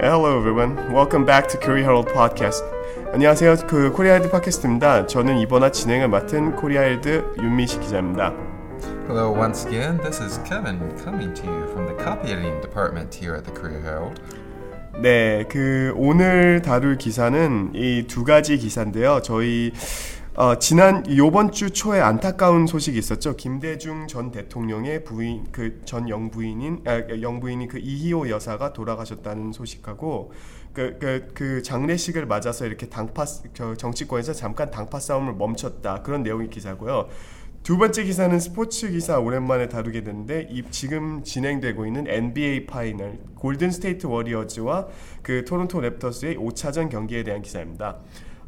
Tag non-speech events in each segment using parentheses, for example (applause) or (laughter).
Hello everyone. Welcome back to Korea Herald Podcast. 안녕하세요. 그 코리아일드 팟캐스트입니다. 저는 이번화 진행을 맡은 코리아일드 윤미식 기자입니다. Hello once again. This is Kevin coming to you from the copy editing department here at the Korea Herald. 네, 그 오늘 다룰 기사는 이 두 가지 기사인데요. 저희 어, 지난 요번 주 초에 안타까운 소식이 있었죠. 김대중 전 대통령의 부인 그 전 영부인인 아, 영부인이 그 이희호 여사가 돌아가셨다는 소식하고 그, 그, 그 장례식을 맞아서 이렇게 당파 저 정치권에서 잠깐 당파 싸움을 멈췄다 그런 내용의 기사고요. 두 번째 기사는 스포츠 기사 오랜만에 다루게 되는데 이 지금 진행되고 있는 NBA 파이널 골든 스테이트 워리어즈와 그 토론토 랩터스의 5차전 경기에 대한 기사입니다.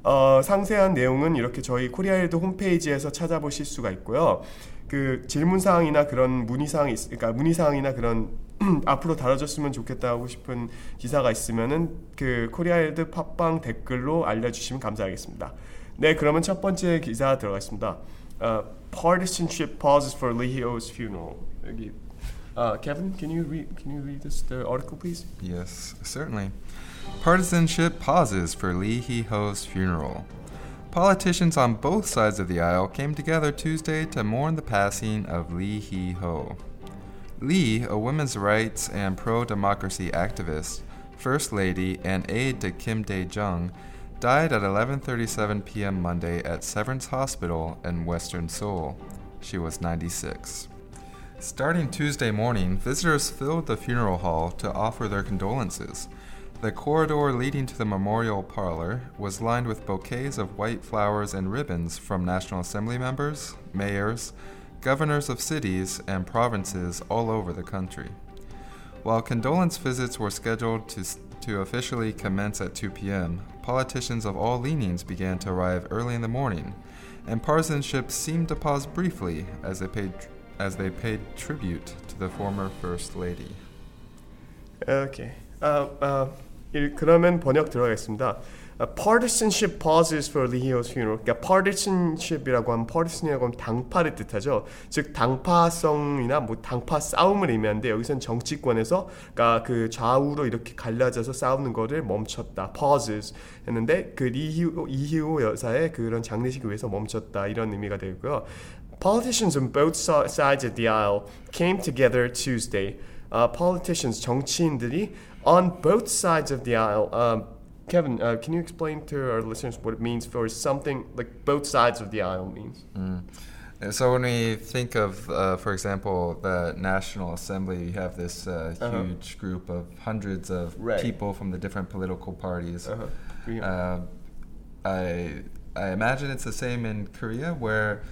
어, 상세한 내용은 이렇게 저희 코리아일드 홈페이지에서 찾아보실 수가 있고요. 그 질문 사항이나 그런 문의 사항이 있, 그러니까 문의 사항이나 그런 (clears throat) 앞으로 다뤄졌으면 좋겠다고 싶은 기사가 있으면은 그 코리아일드 팟빵 댓글로 알려주시면 감사하겠습니다. 네, 그러면 첫 번째 기사 들어가겠습니다. Uh, partisanship pauses for Lee Hyo's funeral. 여기, uh, Kevin, can you read? Can you read this the article, please? Yes, certainly. Partisanship pauses for Lee Hee Ho's funeral. Politicians on both sides of the aisle came together Tuesday to mourn the passing of Lee Hee Ho. Lee, a women's rights and pro democracy activist, first lady, and aide to Kim Dae Jung, died at 11:37 p.m. Monday at Severance Hospital in Western Seoul. She was 96. Starting Tuesday morning, visitors filled the funeral hall to offer their condolences. The corridor leading to the memorial parlor was lined with bouquets of white flowers and ribbons from National Assembly members, mayors, governors of cities, and provinces all over the country. While condolence visits were scheduled to, to officially commence at 2 p.m., politicians of all leanings began to arrive early in the morning, and partisanship seemed to pause briefly as they paid, as they paid tribute to the former First Lady. Okay. Uh, uh, 일- 그러면 번역 들어가겠습니다. Uh, partisanship pauses for Lee Hyo's funeral. 그러니까 partisanship이라고 하면 partisan이라고 하면 당파를 뜻하죠. 즉 당파성이나 뭐 당파 싸움을 의미하는데 여기서는 정치권에서 그러니까 그 좌우로 이렇게 갈라져서 싸우는 거를 멈췄다. pauses 했는데 그 리히오 이희호 여사의 그런 장례식을 위해서 멈췄다 이런 의미가 되고요. Politicians on both si- sides of the aisle came together Tuesday. Uh, politicians, 정치인들이 on both sides of the aisle. Um, Kevin, uh, can you explain to our listeners what it means for something like both sides of the aisle means? Uh, So when we think of, uh, for example, the National Assembly, you have this uh, Uh-huh. huge group of hundreds of Right. people from the different political parties. Uh-huh. Yeah. Uh, I I imagine it's the same in Korea, where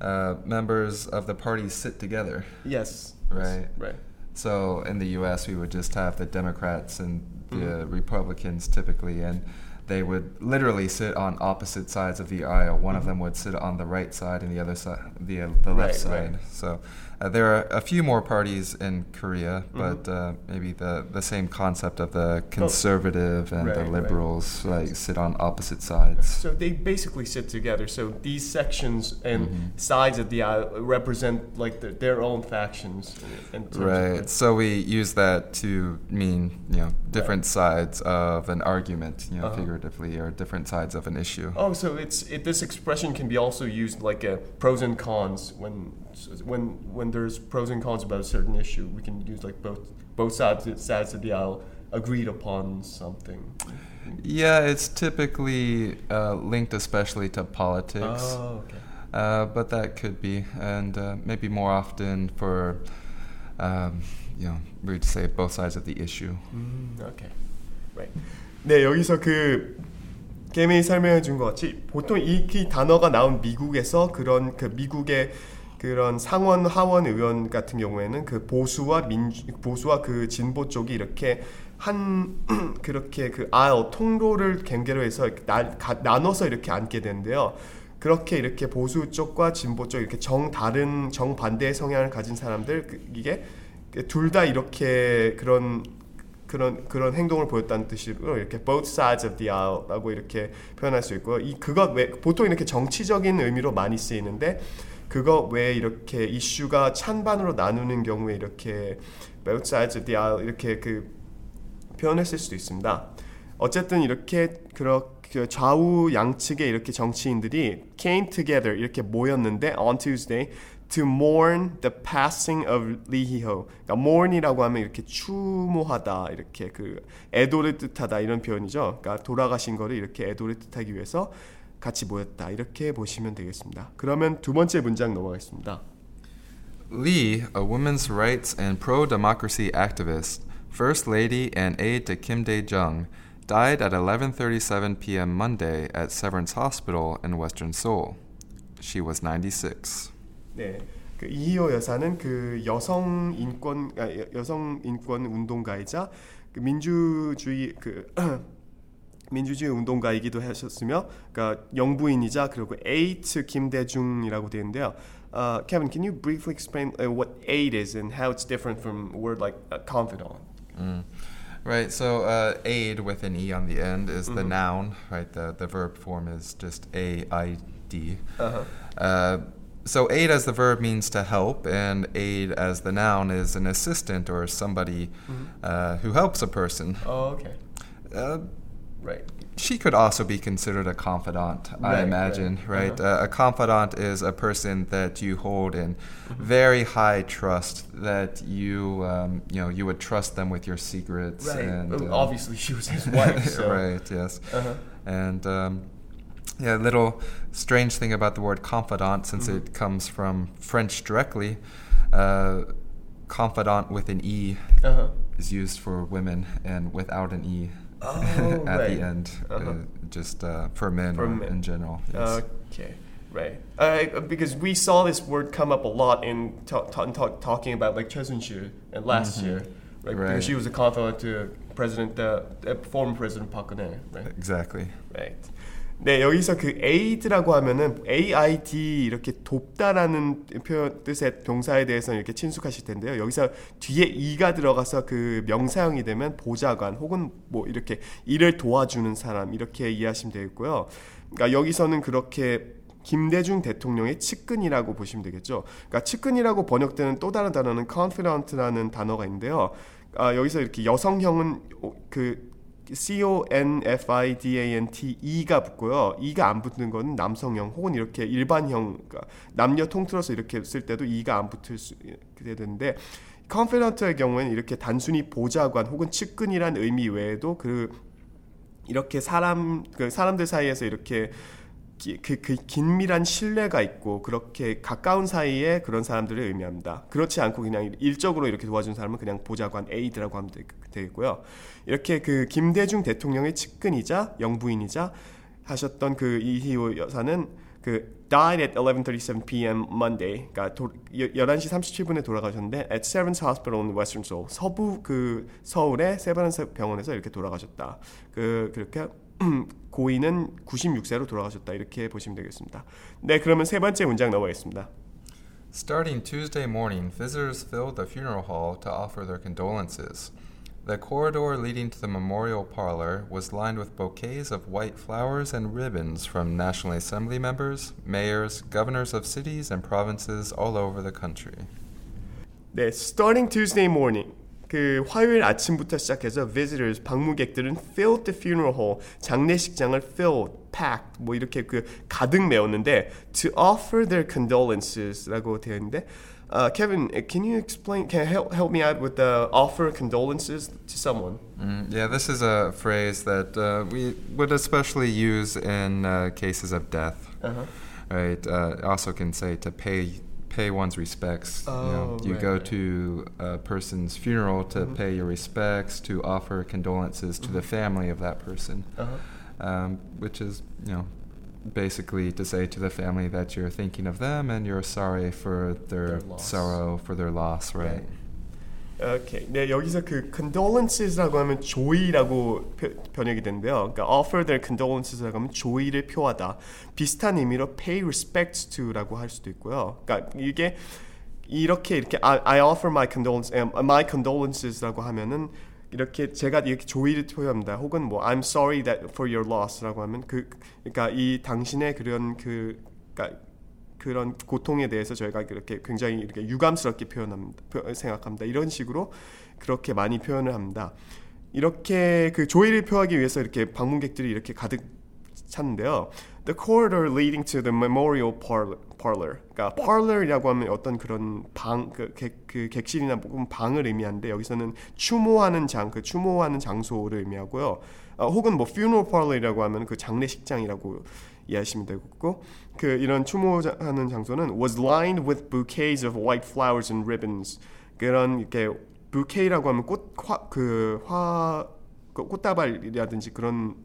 uh, members of the parties sit together. yes. Right. Right. So in the U.S., we would just have the Democrats and the Mhm. Republicans typically, and they would literally sit on opposite sides of the aisle. One of them would sit on the right side, and the other side, the uh, the Right, left side. right. So uh, there are a few more parties in Korea, but uh, maybe the the same concept of the conservative and Right, the right. liberals like sit on opposite sides. So they basically sit together. So these sections and Mhm. sides of the aisle represent like the, their own factions. Right. So we use that to mean, you know, different sides of an argument, you know, Uh-huh. Figuratively, or different sides of an issue. Oh, so it's it, this expression can be also used like a pros and cons when when when there's pros and cons about a certain issue. We can use like both both sides sides of the aisle agreed upon something. Yeah, it's typically uh, linked especially to politics, Oh, okay. uh, but that could be, and uh, maybe more often for, um, you know, we'd say both sides of the issue. 음, okay. Right. 네, 여기서 그 게임이 설명해 준 것 같이 보통 이, 이 단어가 나온 미국에서 그런 그 미국의 그런 상원 하원 의원 같은 경우에는 그 보수와 민주 보수와 그 진보 쪽이 이렇게 한 (clears throat) 그렇게 그 아일 통로를 경계로 해서 나, 가, 나눠서 이렇게 앉게 되는데요. 그렇게 이렇게 보수 쪽과 진보 쪽 이렇게 정 다른 정 반대의 성향을 가진 사람들 그, 이게 둘 다 이렇게 그런 그런 그런 행동을 보였다는 뜻으로 이렇게 both sides of the aisle라고 이렇게 표현할 수 있고요. 이 그것 외 보통 이렇게 정치적인 의미로 많이 쓰이는데 그거 외에 이렇게 이슈가 찬반으로 나누는 경우에 이렇게 both sides of the aisle 이렇게 그 표현했을 수도 있습니다. 어쨌든 이렇게 그렇 게 좌우 양측의 이렇게 정치인들이 came together 이렇게 모였는데 on Tuesday to mourn the passing of Lee Hee-ho. 그러니까 mourn이라고 하면 이렇게 추모하다 이렇게 그 애도를 뜻하다 이런 표현이죠. 그러니까 돌아가신 거를 이렇게 애도를 뜻하기 위해서 같이 모였다 이렇게 보시면 되겠습니다. 그러면 두 번째 문장 넘어가겠습니다. Lee, a women's rights and pro democracy activist, first lady and aide to Kim Dae Jung, died at 11:37 p.m. Monday at Severance Hospital in Western Seoul. She was 96. 네. 그 이희호 여사는 그 여성 인권 아, 여- 여성 인권 운동가이자 그 민주주의 그 (clears throat) 민주주의 운동가이기도 하셨으며 그러니까 영부인이자 그리고 에이트 김대중이라고 되는데요. Uh, Kevin, can you briefly explain uh, what aid is and how it's different from a word like uh, confidant? Mm. Right, so uh, aid with an E on the end is the noun, right? The, the verb form is just A I D. Uh-huh. Uh, so aid as the verb means to help, and aid as the noun is an assistant or somebody uh, who helps a person. Oh, okay. Uh, Right. She could also be considered a confidant, Right, I imagine, right. right? Uh-huh. Uh, a confidant is a person that you hold in very high trust, that you, um, you know, you would trust them with your secrets. Right. And, uh, Obviously, she was his wife. (laughs) So. right, yes. Uh-huh. And um, yeah, a little strange thing about the word confidant, since Mm-hmm. it comes from French directly. Uh, confidant with an E Uh-huh. is used for women, and without an E Oh, (laughs) at right. the end, Uh-huh. uh, just uh, for men For men. in general. yes. Okay, right. Uh, because we saw this word come up a lot in ta- ta- ta- talking about like Soon-sil and last year, right? Mm-hmm. Right. Because she was a confidant to President, uh, uh, former President Park Geun-hye, right? exactly. Right. 네 여기서 그 aid라고 하면은 aid 이렇게 돕다라는 표현 뜻의 동사에 대해서는 이렇게 친숙하실 텐데요. 여기서 뒤에 e가 들어가서 그 명사형이 되면 보좌관 혹은 뭐 이렇게 일을 도와주는 사람 이렇게 이해하시면 되겠고요. 그러니까 여기서는 그렇게 김대중 대통령의 측근이라고 보시면 되겠죠. 그러니까 측근이라고 번역되는 또 다른 단어는 confidant라는 단어가 있는데요. 아, 여기서 이렇게 여성형은 그 C O N F I D A N T E가 붙고요. E가 안 붙는 거는 남성형 혹은 이렇게 일반형 그러니까 남녀 통틀어서 이렇게 쓸 때도 E가 안 붙을 수 되는데 confidant의 경우에는 이렇게 단순히 보좌관 혹은 측근이란 의미 외에도 그 이렇게 사람 그 사람들 사이에서 이렇게 기- 그, 그 긴밀한 신뢰가 있고 그렇게 가까운 사이에 그런 사람들을 의미합니다. 그렇지 않고 그냥 일적으로 이렇게 도와준 사람은 그냥 보좌관 에이드라고 하면 되, 되겠고요. 이렇게 그 김대중 대통령의 측근이자 영부인이자 하셨던 그 이희호 여사는 그 died at 11:37 p.m. Monday. 그러니까 도, 11시 37분에 돌아가셨는데 at Severance Hospital in Western Seoul. 서부 그 서울의 세브란스 병원에서 이렇게 돌아가셨다. 그 그렇게 고인은 96세로 돌아가셨다. 이렇게 보시면 되겠습니다. 네, 그러면 세 번째 문장 넘어가겠습니다. Starting Tuesday morning, visitors filled the funeral hall to offer their condolences. The corridor leading to the memorial parlor was lined with bouquets of white flowers and ribbons from National Assembly members, mayors, governors of cities and provinces all over the country. 네, starting Tuesday morning. 그 화요일 아침부터 시작해서 visitors 방문객들은 filled the funeral hall 장례식장을 filled, packed 뭐 이렇게 그 가득 메웠는데 to offer their condolences라고 되어 있는데 uh, Kevin, can you explain? Can you help help me out with the offer condolences to someone? Mm, yeah, this is a phrase that uh, we would especially use in uh, cases of death. Uh-huh. Right. Uh, also can say to pay pay one's respects. you know, Oh, you right, go right. to a person's funeral to pay your respects, to offer condolences to the family of that person, Uh-huh. um, which is you know basically to say to the family that you're thinking of them and you're sorry for their, Their loss. sorrow for their loss. Right. 오케이. 네, 여기서 그 condolences라고 하면 조의라고 표- 번역이 되는데요. 그러니까 offer their condolences라고 하면 조의를 표하다. 비슷한 의미로 pay respects to라고 할 수도 있고요. 그러니까 이게 이렇게 이렇게 I, I offer my condolences, my condolences라고 하면은 이렇게 제가 이렇게 조의를 표현합니다. 혹은 뭐 I'm sorry that for your loss라고 하면 그 그러니까 이 당신의 그런 그 그러니까 그런 고통에 대해서 저희가 이렇게 굉장히 이렇게 유감스럽게 표현합니다. 표- 생각합니다. 이런 식으로 그렇게 많이 표현을 합니다. 이렇게 그 조의를 표하기 위해서 이렇게 방문객들이 이렇게 가득 찼는데요. The corridor leading to the memorial parlor. parlor. 그러니까 parlor이라고 하면 어떤 그런 방, 그, 객, 그 객실이나 혹은 방을 의미하는데 여기서는 추모하는 장, 그 추모하는 장소를 의미하고요. 어, 혹은 뭐 funeral parlor이라고 하면 그 장례식장이라고 이해하시면 되고 그 이런 추모하는 장소는 was lined with bouquets of white flowers and ribbons. 그런 이렇게 bouquet라고 하면 꽃그화 그 꽃다발이라든지 그런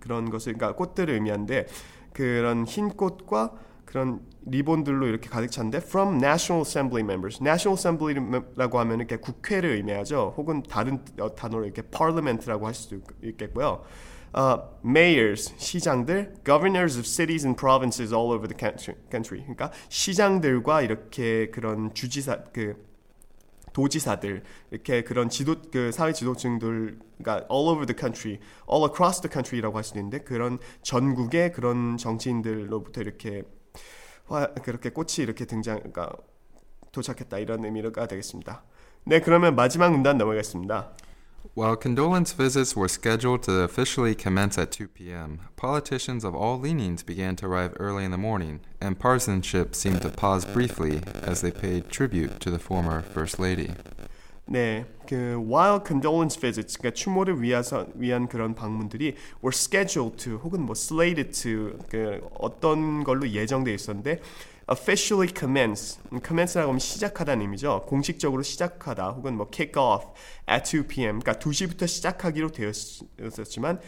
그런 것을 그러니까 꽃들을 의미하는데 그런 흰 꽃과 그런 리본들로 이렇게 가득 찼는데 from National Assembly members. National Assembly라고 하면 이렇게 국회를 의미하죠. 혹은 다른 단어로 이렇게 Parliament라고 할 수도 있겠고요. Uh, mayors 시장들, governors of cities and provinces all over the country. 그러니까 시장들과 이렇게 그런 주지사 그 도지사들 이렇게 그런 지도 그 사회 지도층들 그러니까 all over the country, all across the country라고 할 수도 있는데 그런 전국의 그런 정치인들로부터 이렇게 화, 그렇게 꽃이 이렇게 등장 그러니까 도착했다 이런 의미가 되겠습니다. 네, 그러면 마지막 문단 넘어가겠습니다. While condolence visits were scheduled to officially commence at 2 p.m., politicians of all leanings began to arrive early in the morning, and partisanship seemed to pause briefly as they paid tribute to the former First Lady. 네, 그 while condolence visits, 그러니까 추모를 위해서 위한 그런 방문들이 were scheduled to 혹은 뭐 slated to 그 어떤 걸로 예정돼 있었는데 officially commence. commence라고 하면 시작하다는 의미죠. 공식적으로 시작하다 혹은 뭐 kick off at 2 p.m. 그러니까 2시부터 시작하기로 되었었지만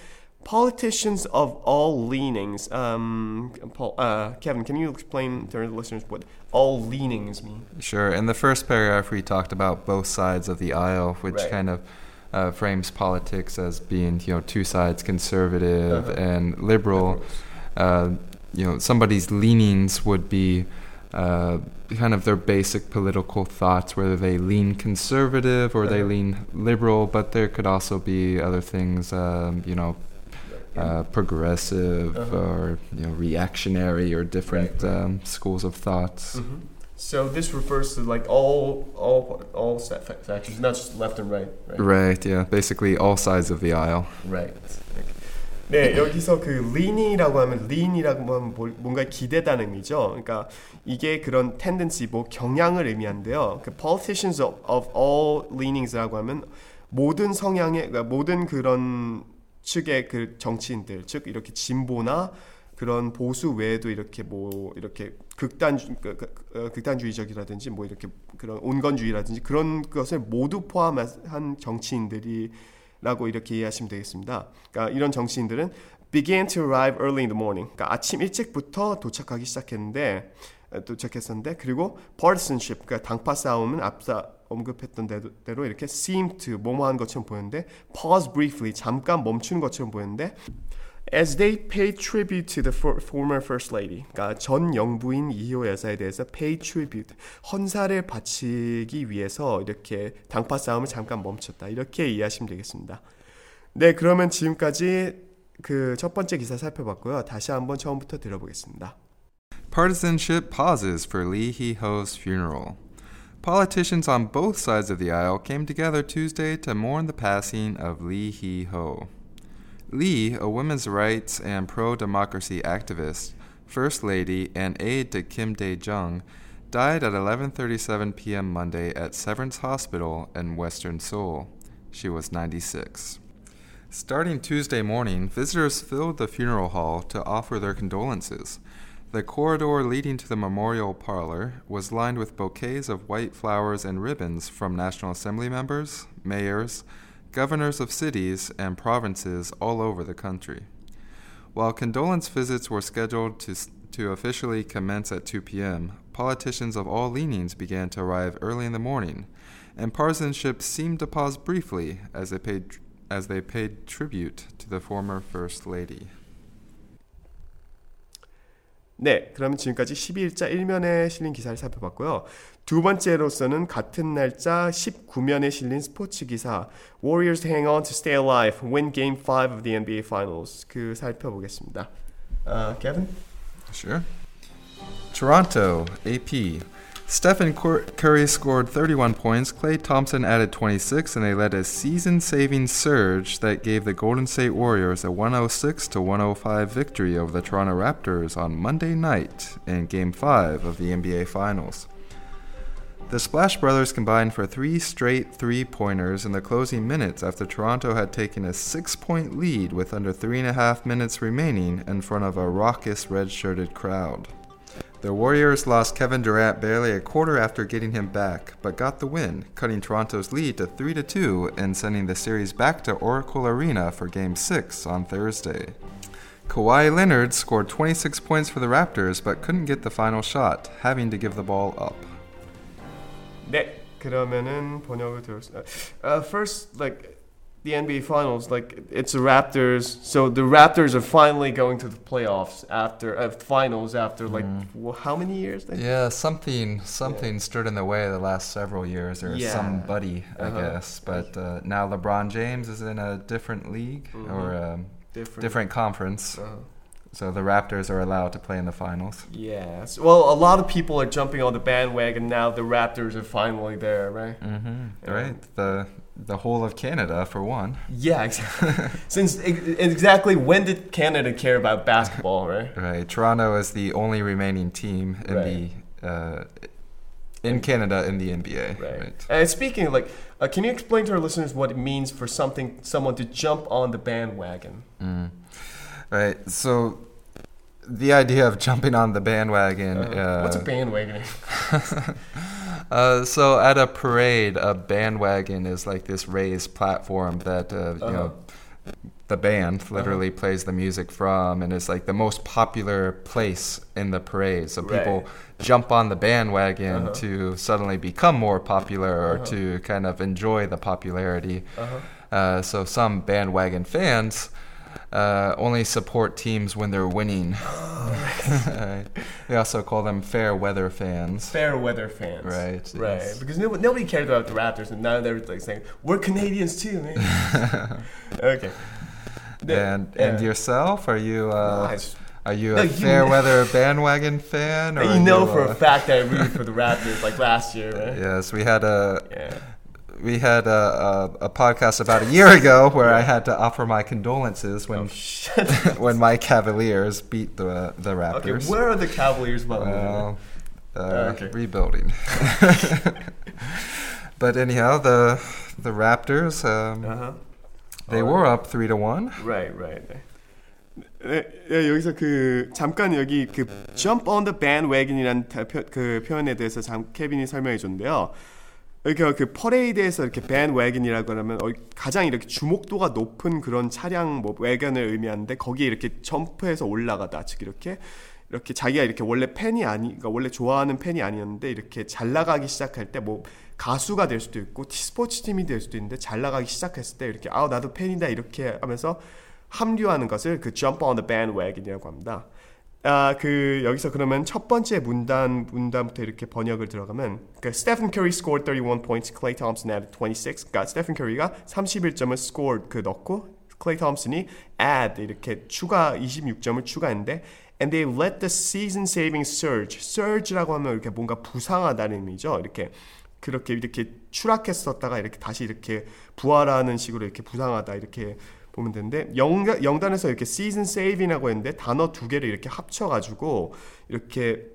politicians of all leanings. Um, Paul, uh, Kevin, can you explain to our listeners what all leanings mean? Sure. In the first paragraph, we talked about both sides of the aisle, which Right. kind of uh, frames politics as being, you know, two sides, conservative Uh-huh. and liberal. Uh, you know, somebody's leanings would be uh, kind of their basic political thoughts, whether they lean conservative or they Uh-huh. lean liberal, but there could also be other things, um, you know, uh, progressive Uh-huh. or you know reactionary or different Right, right. Um, schools of thoughts. Mhm. So this refers to like all all all factions, not just left and right. Right. Right. Yeah. Basically, all sides of the aisle. Right. 네, 여기서 그 lean이라고 하면 lean이라고 하면 뭘- 뭔가 기대다는 의미죠. 그러니까 이게 그런 tendency, 뭐 경향을 의미한데요. 그 politicians of, of all leanings라고 하면 모든 성향의 그러니까 모든 그런 측의 그 정치인들, 즉 이렇게 진보나 그런 보수 외에도 이렇게 뭐 이렇게 극단 그, 그, 어, 극단주의적이라든지 뭐 이렇게 그런 온건주의라든지 그런 것을 모두 포함한 정치인들이 라고 이렇게 이해하시면 되겠습니다. 그러니까 이런 정치인들은 began to arrive early in the morning. 그러니까 아침 일찍부터 도착하기 시작했는데 어, 도착했었는데 그리고 partisanship 그러니까 당파 싸움은 앞서 언급했던 대로 이렇게 seem to 뭐뭐한 것처럼 보였는데 pause briefly 잠깐 멈추는 것처럼 보였는데 as they paid tribute to the for, former first lady 그러니까 전 영부인 이호 여사에 대해서 pay tribute 헌사를 바치기 위해서 이렇게 당파 싸움을 잠깐 멈췄다 이렇게 이해하시면 되겠습니다. 네 그러면 지금까지 그 첫 번째 기사 살펴봤고요. 다시 한번 처음부터 들어보겠습니다. Partisanship pauses for Lee Hee-ho's funeral. Politicians on both sides of the aisle came together Tuesday to mourn the passing of Lee Hee-ho. Lee, a women's rights and pro-democracy activist, first lady, and aide to Kim Dae-jung, died at 11:37 p.m. Monday at Severance Hospital in Western Seoul. She was 96. Starting Tuesday morning, visitors filled the funeral hall to offer their condolences. The corridor leading to the memorial parlor was lined with bouquets of white flowers and ribbons from National Assembly members, mayors, governors of cities, and provinces all over the country. While condolence visits were scheduled to, to officially commence at 2 p.m., politicians of all leanings began to arrive early in the morning, and partisanship seemed to pause briefly as they paid, as they paid tribute to the former First Lady. 네, 그러면 지금까지 12일자 1면에 실린 기사를 살펴봤고요. 두 번째로서는 같은 날짜 19면에 실린 스포츠 기사 Warriors hang on to stay alive, win game 5 of the NBA Finals 그 살펴보겠습니다. 아, Kevin? Sure. Toronto, AP. Stephen Curry scored 31 points, Klay Thompson added 26, and they led a season saving surge that gave the Golden State Warriors a 106 to 105 victory over the Toronto Raptors on Monday night in Game 5 of the NBA Finals. The Splash Brothers combined for three straight three pointers in the closing minutes after Toronto had taken a six point lead with under three and a half minutes remaining in front of a raucous red shirted crowd. The Warriors lost Kevin Durant barely a quarter after getting him back, but got the win, cutting Toronto's lead to 3 2 and sending the series back to Oracle Arena for Game 6 on Thursday. Kawhi Leonard scored 26 points for the Raptors but couldn't get the final shot, having to give the ball up. 네. 그러면은 번역을 들었어요. Uh, first, like the NBA Finals, like it's the Raptors. So the Raptors are finally going to the playoffs after uh, finals after like wh- how many years? Then? Yeah, something something stood in the way the last several years, or Yeah. somebody, I Uh-huh. guess. But uh, now LeBron James is in a different league or um, Different. different conference, Uh, so the Raptors are allowed to play in the finals. yes. Well, a lot of people are jumping on the bandwagon now. The Raptors are finally there, right? Mm-hmm. Yeah. Right, the the whole of Canada for one. Yeah, exactly. (laughs) Since exactly when did Canada care about basketball, right? Right, Toronto is the only remaining team in Right. the uh, in Canada in the NBA. Right. And speaking of like, uh, can you explain to our listeners what it means for something, someone to jump on the bandwagon? Mm. Right. So the idea of jumping on the bandwagon. Uh, Uh, what's a bandwagon? (laughs) (laughs) uh, so at a parade, a bandwagon is like this raised platform that uh, you Uh-huh. know the band literally plays the music from, and it's like the most popular place in the parade. So people jump on the bandwagon Uh-huh. to suddenly become more popular or Uh-huh. to kind of enjoy the popularity. Uh-huh. Uh, so some bandwagon fans uh, only support teams when they're winning. (laughs) Right. They also call them fair weather fans. Fair weather fans. Right, Right. yes. Because nobody, nobody cares about the Raptors, and now they're like saying, we're Canadians too, man. (laughs) okay. The- And and yeah. yourself, are you uh, Nice. are you No, a you fair weather bandwagon fan? (laughs) Or you know for a uh, fact that I rooted for the Raptors like last year, right? Yes, we had a Yeah we had a, a, a podcast about a year ago where I had to offer my condolences when Oh, shit. (laughs) when my Cavaliers beat the the okay, Raptors. where are the Cavaliers, by the way? Well, uh, Oh, okay. rebuilding. (laughs) but anyhow, the the Raptors um, Uh-huh. they 어. were up three to one. Right, right. 네, 네, 여기서 그 잠깐 여기 그 jump on the bandwagon이라는 다- 표, 그 표현에 대해서 잠 케빈이 설명해 줬는데요. 그러니까 그 퍼레이드에서 이렇게 bandwagon이라고 하면 어, 가장 이렇게 주목도가 높은 그런 차량 뭐 wagon을 의미하는데 거기에 이렇게 점프해서 올라가다 즉 이렇게 이렇게 자기가 이렇게 원래 팬이 아니 그러니까 원래 좋아하는 팬이 아니었는데 이렇게 잘 나가기 시작할 때 뭐 가수가 될 수도 있고 티- 스포츠 팀이 될 수도 있는데 잘 나가기 시작했을 때 이렇게 아 나도 팬이다 이렇게 하면서 합류하는 것을 그 jump on the bandwagon이라고 합니다. 아, 그 여기서 그러면 첫 번째 문단 문단부터 이렇게 번역을 들어가면 그 Stephen Curry scored 31 points, Klay Thompson added 26. 그러니까 스테픈 커리가 31점을 scored 그 넣고 클레이 톰슨이 add 이렇게 추가 26점을 추가했는데 and they led the season saving surge. surge라고 하면 이렇게 뭔가 부상하다는 의미죠. 이렇게 그렇게 이렇게 추락했었다가 이렇게 다시 이렇게 부활하는 식으로 이렇게 부상하다 이렇게 보면 되는데 영, 영단에서 이렇게 season saving이라고 했는데 단어 두 개를 이렇게 합쳐가지고 이렇게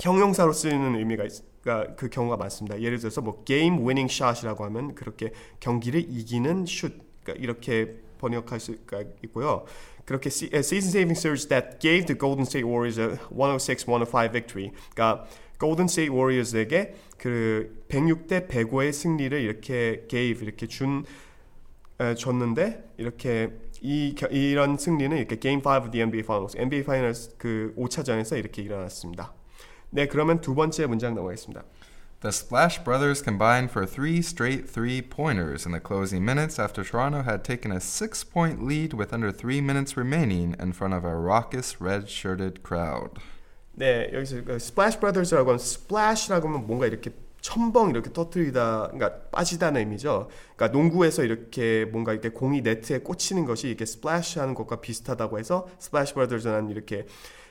형용사로 쓰이는 의미가 있, 그그 경우가 많습니다. 예를 들어서 뭐 game winning shot이라고 하면 그렇게 경기를 이기는 슛 그러니까 이렇게 번역할 수가 있고요. 그렇게 season saving surge that gave the Golden State Warriors a 106-105 victory. 그러니까 Golden State Warriors에게 그 106대 105의 승리를 이렇게 gave 이렇게 준 에, 줬는데 이렇게 이 겨- 이런 승리는 이렇게 Game 5 of the NBA Finals, NBA Finals 그 5차전에서 이렇게 일어났습니다. 네, 그러면 두 번째 문장 넘어가겠습니다. The Splash Brothers combined for three straight three pointers in the closing minutes after Toronto had taken a six point lead with under three minutes remaining in front of a raucous red shirted crowd. 네, 여기서 그 Splash Brothers라고 하면 Splash라고 하면 뭔가 이렇게 첨벙 이렇게 터트리다, 그러니까 빠지다는 의미죠. 그러니까 농구에서 이렇게 뭔가 이렇게 공이 네트에 꽂히는 것이 이렇게 스플래시 하는 것과 비슷하다고 해서 스플래시 브라더즈라는 이렇게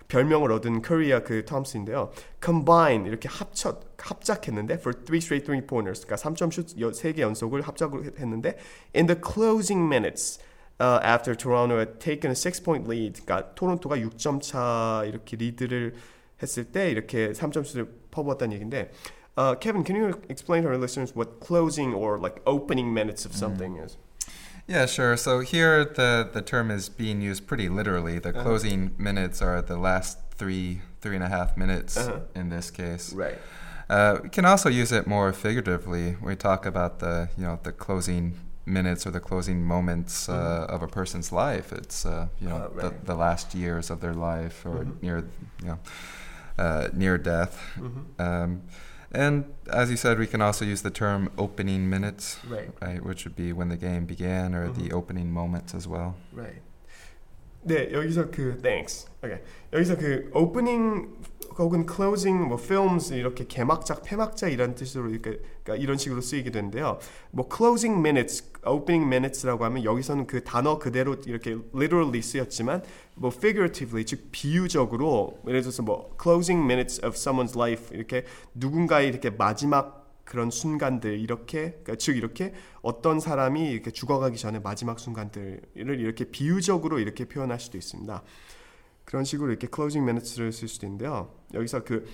별명을 얻은 코리아 그 톰슨인데요. combine 이렇게 합쳐 합작했는데 for three straight three pointers 그러니까 3점 슛 3개 연속을 합작을 했는데 in the closing minutes uh, after Toronto had taken a six point lead 그러니까 토론토가 6점 차 이렇게 리드를 했을 때 이렇게 3점 슛을 퍼부었다는 얘기인데 uh, Kevin, can you explain to our listeners what closing or like opening minutes of something is? Yeah, sure. So here the, the term is being used pretty literally. The Uh-huh. closing minutes are the last three, three and a half minutes Uh-huh. in this case. Right. Uh, we can also use it more figuratively. We talk about the you know the closing minutes or the closing moments uh, of a person's life. It's uh, you know Mm-hmm. Uh, right. the, the last years of their life or Mhm. near you know uh, near death. hmm Um, and as you said, we can also use the term opening minutes, Right. right, which would be when the game began or the Mhm. opening moments as well. Right. 네 여기서 그 thanks. Okay. 여기서 그 opening 혹은 closing 뭐 films 이렇게 개막작 폐막자 이런 뜻으로 이렇게 그러니까 이런 식으로 쓰이게 되는데요. 뭐 closing minutes, opening minutes라고 하면 여기서는 그 단어 그대로 이렇게 literally 쓰였지만 뭐 figuratively 즉 비유적으로 예를 들어서 뭐 closing minutes of someone's life 이렇게 누군가의 이렇게 마지막 그런 순간들 이렇게 그러니까 즉 이렇게 어떤 사람이 이렇게 죽어가기 전에 마지막 순간들을 이렇게 비유적으로 이렇게 표현할 수도 있습니다. 그런 식으로 이렇게 closing minutes를 쓸 수도 있는데요. 여기서 그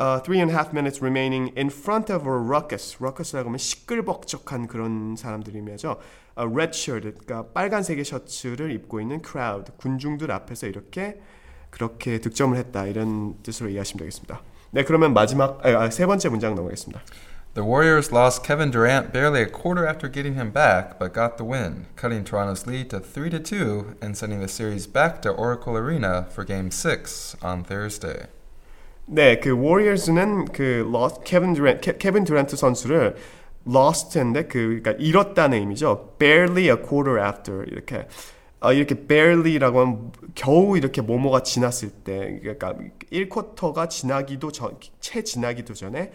uh, three and a half minutes remaining in front of a ruckus. ruckus라고 하면 시끌벅적한 그런 사람들이면죠. A red shirt, 그러니까 빨간색의 셔츠를 입고 있는 crowd, 군중들 앞에서 이렇게 그렇게 득점을 했다 이런 뜻으로 이해하시면 되겠습니다. 네, 그러면 마지막 아, 아, 세 번째 문장 넘어가겠습니다. The Warriors lost Kevin Durant barely a quarter after getting him back, but got the win, cutting Toronto's lead to 3 to 2 and sending the series back to Oracle Arena for Game 6 on Thursday. 네, 그 워리어스는 그 lost 케빈 듀란트 케, 케빈 듀란트 선수를 lost인데 그 그러니까 잃었다는 의미죠. barely a quarter after 이렇게 아, 이렇게 barely라고 하면 겨우 이렇게 뭐뭐가 지났을 때 그러니까 1쿼터가 지나기도 전, 채 지나기도 전에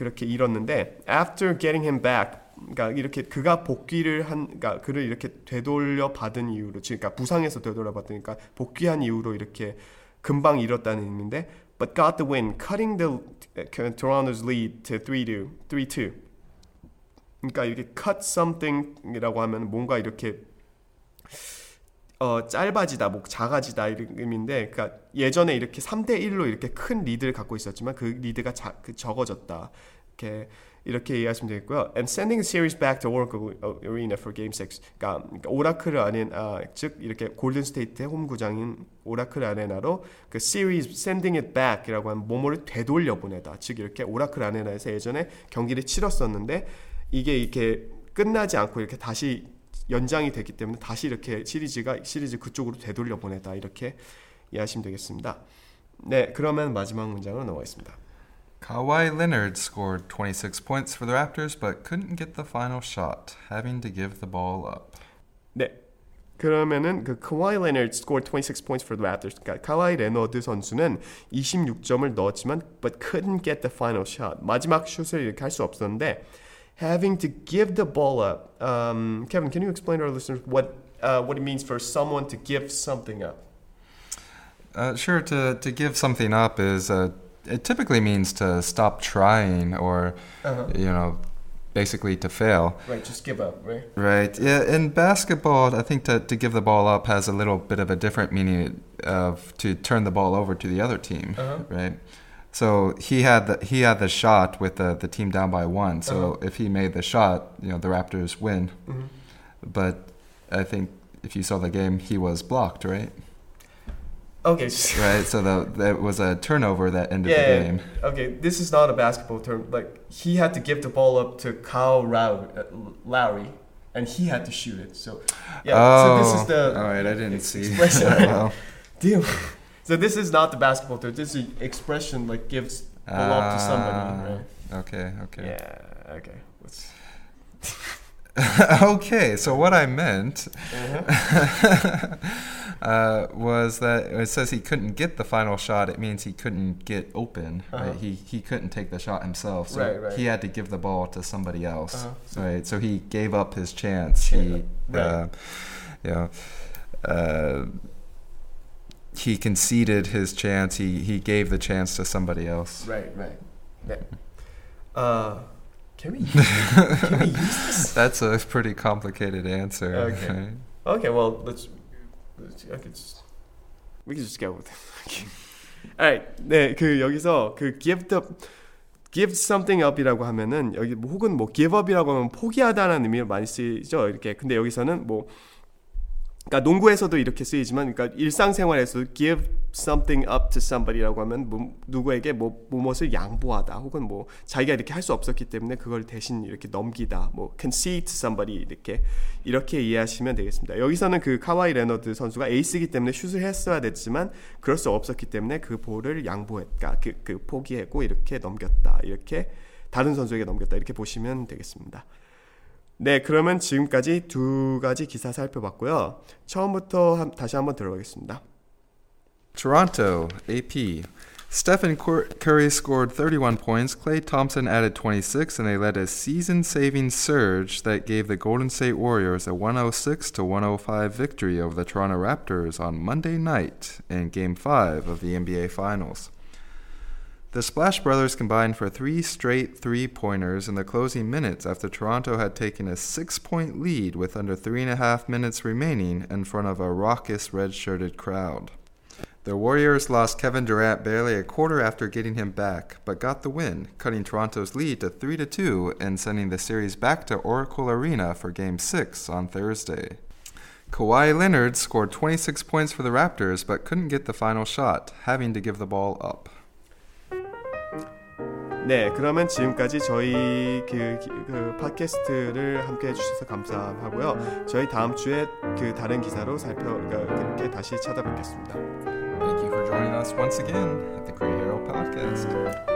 그렇게 잃었는데 after getting him back 그러니까 이렇게 그가 복귀를 한 그러니까 그를 이렇게 되돌려 받은 이후로 즉 그러니까 부상에서 되돌려 받으니까 복귀한 이후로 이렇게 금방 잃었다는 의미인데 but got the win cutting the Toronto's lead to 3-2 3-2 그러니까 이렇게 cut something이라고 하면 뭔가 이렇게 어 짧아지다, 뭐 작아지다 이런 의미인데, 그러니까 예전에 이렇게 3대 1로 이렇게 큰 리드를 갖고 있었지만 그 리드가 자, 그 적어졌다. 이렇게 이렇게 이해하시면 되겠고요. And sending series back to Oracle Arena for Game 6. 그러니까, 그러니까 오라클 아닌 아, 즉 이렇게 골든 스테이트의 홈 구장인 오라클 아레나로 그 series sending it back이라고 하면 뭐뭐를 되돌려 보내다. 즉 이렇게 오라클 아레나에서 예전에 경기를 치렀었는데 이게 이렇게 끝나지 않고 이렇게 다시 연장이 됐기 때문에 다시 이렇게 시리즈가 시리즈 그쪽으로 되돌려 보내다 이렇게 이해하시면 되겠습니다. 네, 그러면 마지막 문장으로 넘어가겠습니다. Kawhi Leonard scored 26 points for the Raptors but couldn't get the final shot, having to give the ball up. 네. 그러면은 그 Kawhi Leonard scored 26 points for the Raptors. 그러니까 카와이 레너드 선수는 26점을 넣었지만 but couldn't get the final shot. 마지막 슛을 이렇게 할 수 없었는데 having to give the ball up. Um, Kevin, can you explain to our listeners what uh, what it means for someone to give something up? Uh, sure, to, to give something up is, uh, it typically means to stop trying or, Uh-huh. you know, basically to fail. Right, just give up, right? Right. Yeah. In basketball, I think to, to give the ball up has a little bit of a different meaning of to turn the ball over to the other team. Uh-huh. Right. So he had the he had the shot with the, the team down by one. So Uh-huh. if he made the shot, you know the Raptors win. Mhm. But I think if you saw the game, he was blocked. Right. Okay. (laughs) Right. So the that was a turnover that ended Yeah, the yeah, game. Okay, this is not a basketball term. Like he had to give the ball up to Kyle Lowry, uh, Lowry and he had to shoot it. So yeah, so this is the all right. I didn't see. expression. (laughs) well, (laughs) Deal. So this is not the basketball term. This is expression like gives ball up to Ah, somebody, right? Okay. Okay. Yeah. Okay. Let's. (laughs) okay, so what I meant (laughs) uh, was that it says he couldn't get the final shot. It means he couldn't get open. Uh-huh. Right? He he couldn't take the shot himself. So Right, right. he had to give the ball to somebody else. Uh-huh. Right. So he gave up his chance. He right. uh, yeah. Uh, he conceded his chance. He he gave the chance to somebody else. Right, right. 네. Uh, can we use, can we use this? That's a pretty complicated answer. Okay. right? Okay, well let's. let's I could just, we can just go with it. Alright, 네, 그 여기서 그 give the give something up이라고 하면은 여기 뭐 혹은 뭐 give up이라고 하면 포기하다라는 의미로 많이 쓰이죠. 이렇게 근데 여기서는 뭐 그러니까 농구에서도 이렇게 쓰이지만 그러니까 일상생활에서 give something up to somebody라고 하면 뭐, 누구에게 뭐 무엇을 양보하다 혹은 뭐 자기가 이렇게 할 수 없었기 때문에 그걸 대신 이렇게 넘기다 뭐 concede to somebody 이렇게 이렇게 이해하시면 되겠습니다. 여기서는 그 카와이 레너드 선수가 에이스이기 때문에 슛을 했어야 됐지만 그럴 수 없었기 때문에 그 볼을 양보했다 그, 그 포기했고 이렇게 넘겼다 이렇게 다른 선수에게 넘겼다 이렇게 보시면 되겠습니다. 네, 그러면 지금까지 두 가지 기사 살펴봤고요. 처음부터 한, 다시 한번 들어보겠습니다. Toronto AP Stephen Curry scored 31 points. Klay Thompson added 26, and they led a season-saving surge that gave the Golden State Warriors a 106 to 105 victory over the Toronto Raptors on Monday night in Game 5 of the NBA Finals. The Splash Brothers combined for three straight three pointers in the closing minutes after Toronto had taken a six point lead with under three and a half minutes remaining in front of a raucous red shirted crowd. The Warriors lost Kevin Durant barely a quarter after getting him back, but got the win, cutting Toronto's lead to 3 to 2 and sending the series back to Oracle Arena for Game 6 on Thursday. Kawhi Leonard scored 26 points for the Raptors but couldn't get the final shot, having to give the ball up. 네, 그러면 지금까지 저희 그, 기- 그 팟캐스트를 함께 해주셔서 감사하고요. 저희 다음 주에 그 다른 기사로 살펴 그러니까 이렇게 다시 찾아뵙겠습니다. Thank you for joining us once again at the Great Hero Podcast.